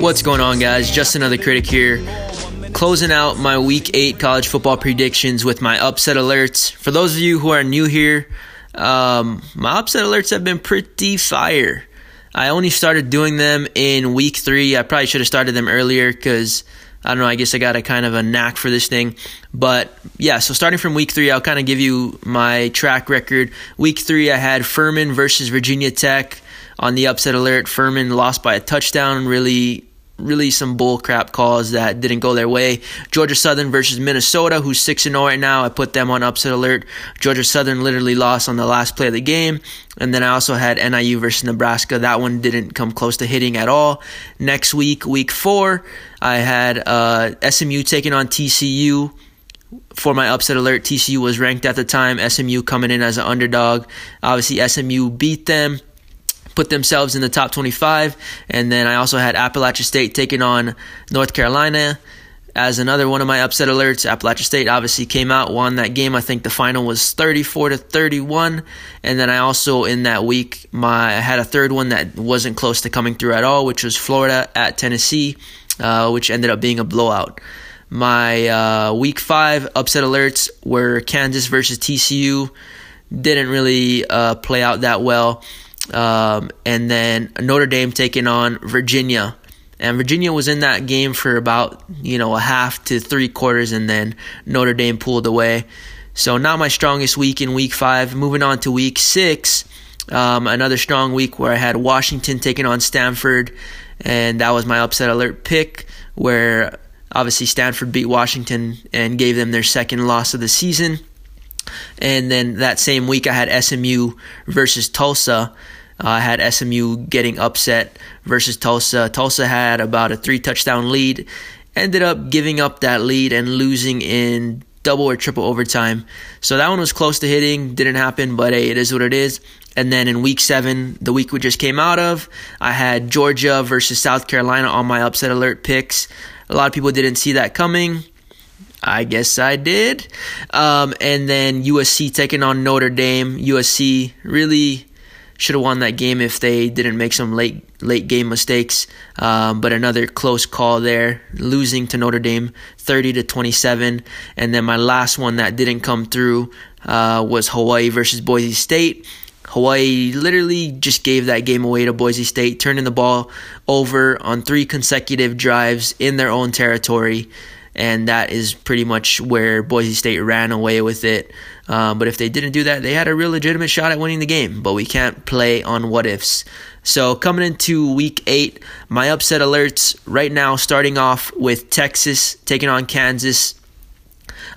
What's going on, guys? Just another critic here. Closing out my week eight college football predictions with my upset alerts. For those of you who are new here, um, my upset alerts have been pretty fire. I only started doing them in week three. I probably should have started them earlier because I don't know. I guess I got a kind of a knack for this thing. But yeah, so starting from week three, I'll kind of give you my track record. Week three, I had Furman versus Virginia Tech on the upset alert. Furman lost by a touchdown. Really really some bull crap calls that didn't go their way. Georgia Southern versus Minnesota, who's 6 0 right now. I put them on upset alert. Georgia Southern literally lost on the last play of the game. And then I also had NIU versus Nebraska. That one didn't come close to hitting at all. Next week, week four, I had uh, SMU taking on TCU. For my upset alert, TCU was ranked at the time. SMU coming in as an underdog. Obviously, SMU beat them put themselves in the top 25. And then I also had Appalachian State taking on North Carolina as another one of my upset alerts. Appalachian State obviously came out, won that game. I think the final was 34 to 31. And then I also in that week my I had a third one that wasn't close to coming through at all, which was Florida at Tennessee, uh, which ended up being a blowout. My uh, week five upset alerts were Kansas versus TCU. Didn't really uh, play out that well. Um, and then Notre Dame taking on Virginia. And Virginia was in that game for about, you know, a half to three quarters, and then Notre Dame pulled away. So, not my strongest week in week five. Moving on to week six, um, another strong week where I had Washington taking on Stanford, and that was my upset alert pick, where obviously Stanford beat Washington and gave them their second loss of the season. And then that same week, I had SMU versus Tulsa. Uh, I had SMU getting upset versus Tulsa. Tulsa had about a three touchdown lead, ended up giving up that lead and losing in double or triple overtime. So that one was close to hitting, didn't happen, but hey, it is what it is. And then in week seven, the week we just came out of, I had Georgia versus South Carolina on my upset alert picks. A lot of people didn't see that coming. I guess I did. Um, and then USC taking on Notre Dame. USC really should have won that game if they didn't make some late late game mistakes. Um, but another close call there, losing to Notre Dame, 30 to 27. And then my last one that didn't come through uh, was Hawaii versus Boise State. Hawaii literally just gave that game away to Boise State, turning the ball over on three consecutive drives in their own territory and that is pretty much where Boise State ran away with it. Um, but if they didn't do that, they had a real legitimate shot at winning the game. But we can't play on what ifs. So coming into week eight, my upset alerts right now, starting off with Texas taking on Kansas.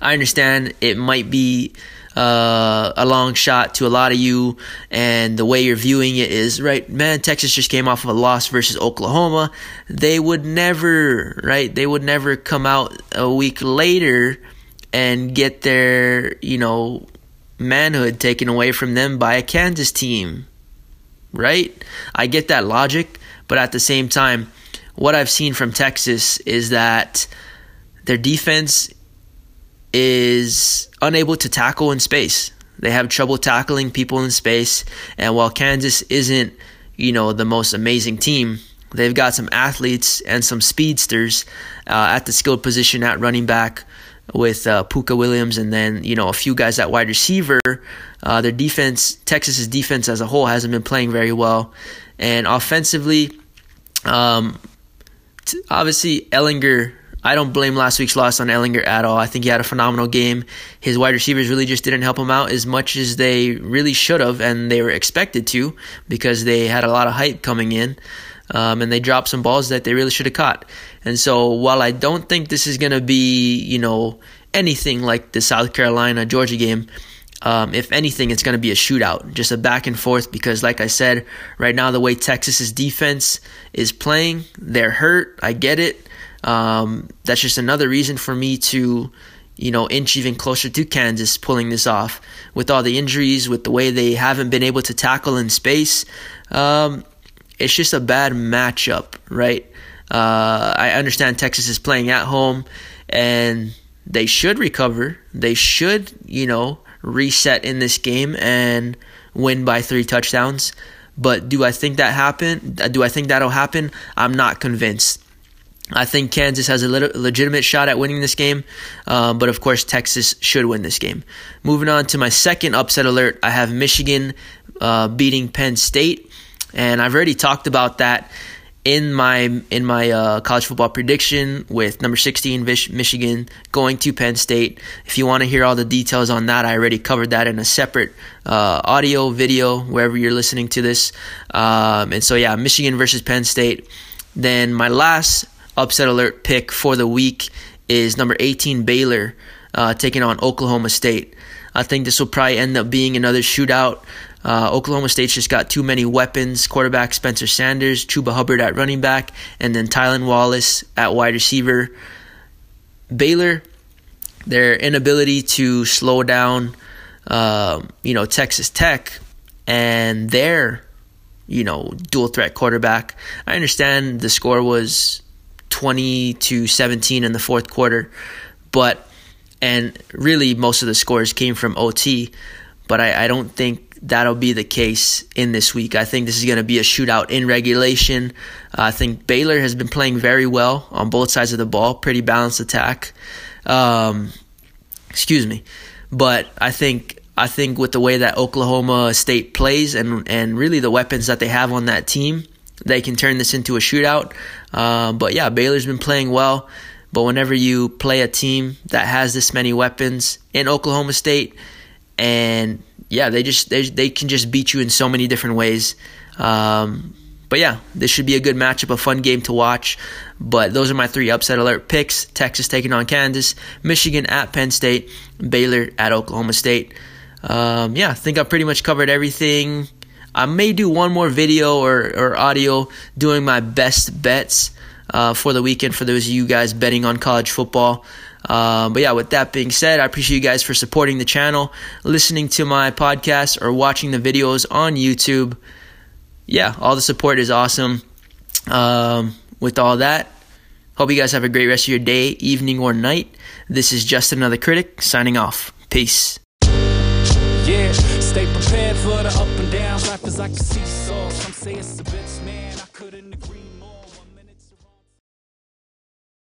I understand it might be uh, a long shot to a lot of you, and the way you're viewing it is right. Man, Texas just came off of a loss versus Oklahoma. They would never, right? They would never come out a week later and get their, you know, manhood taken away from them by a Kansas team, right? I get that logic, but at the same time, what I've seen from Texas is that their defense is unable to tackle in space. They have trouble tackling people in space. And while Kansas isn't, you know, the most amazing team, they've got some athletes and some speedsters uh, at the skilled position at running back with uh, Pooka Williams and then, you know, a few guys at wide receiver. Uh, their defense, Texas's defense as a whole, hasn't been playing very well. And offensively, um, obviously, Ehlinger I don't blame last week's loss on Ehlinger at all. I think he had a phenomenal game. His wide receivers really just didn't help him out as much as they really should have, and they were expected to because they had a lot of hype coming in. Um, and they dropped some balls that they really should have caught. And so, while I don't think this is going to be, you know, anything like the South Carolina Georgia game, um, if anything, it's going to be a shootout, just a back and forth. Because, like I said, right now the way Texas's defense is playing, they're hurt. I get it. Um, that's just another reason for me to, you know, inch even closer to Kansas pulling this off. With all the injuries, with the way they haven't been able to tackle in space, um, it's just a bad matchup, right? Uh, I understand Texas is playing at home and they should recover. They should, you know, reset in this game and win by three touchdowns. But do I think that happen? Do I think that'll happen? I'm not convinced. I think Kansas has a legitimate shot at winning this game, uh, but of course Texas should win this game. Moving on to my second upset alert, I have Michigan uh, beating Penn State, and I've already talked about that in my in my uh, college football prediction with number 16 Michigan going to Penn State. If you want to hear all the details on that, I already covered that in a separate uh, audio video wherever you're listening to this. Um, and so yeah, Michigan versus Penn State. Then my last upset alert pick for the week is number 18 Baylor uh, taking on Oklahoma State. I think this will probably end up being another shootout. Uh, Oklahoma State's just got too many weapons. Quarterback Spencer Sanders, Chuba Hubbard at running back, and then Tylan Wallace at wide receiver. Baylor, their inability to slow down, uh, you know, Texas Tech, and their, you know, dual threat quarterback. I understand the score was 20 to 17 in the fourth quarter, but and really most of the scores came from OT, but I, I don't think that'll be the case in this week. I think this is going to be a shootout in regulation. Uh, I think Baylor has been playing very well on both sides of the ball, pretty balanced attack. Um, excuse me, but I think I think with the way that Oklahoma State plays and and really the weapons that they have on that team, they can turn this into a shootout. Uh, but yeah, Baylor's been playing well. But whenever you play a team that has this many weapons in Oklahoma State, and yeah, they just they they can just beat you in so many different ways. Um, but yeah, this should be a good matchup, a fun game to watch. But those are my three upset alert picks: Texas taking on Kansas, Michigan at Penn State, Baylor at Oklahoma State. Um, yeah, I think I've pretty much covered everything. I may do one more video or, or audio doing my best bets uh, for the weekend for those of you guys betting on college football. Uh, but yeah, with that being said, I appreciate you guys for supporting the channel, listening to my podcast, or watching the videos on YouTube. Yeah, all the support is awesome. Um, with all that, hope you guys have a great rest of your day, evening, or night. This is just another critic signing off. Peace. Yeah, Life is like a seesaw. Some say it's a bitch,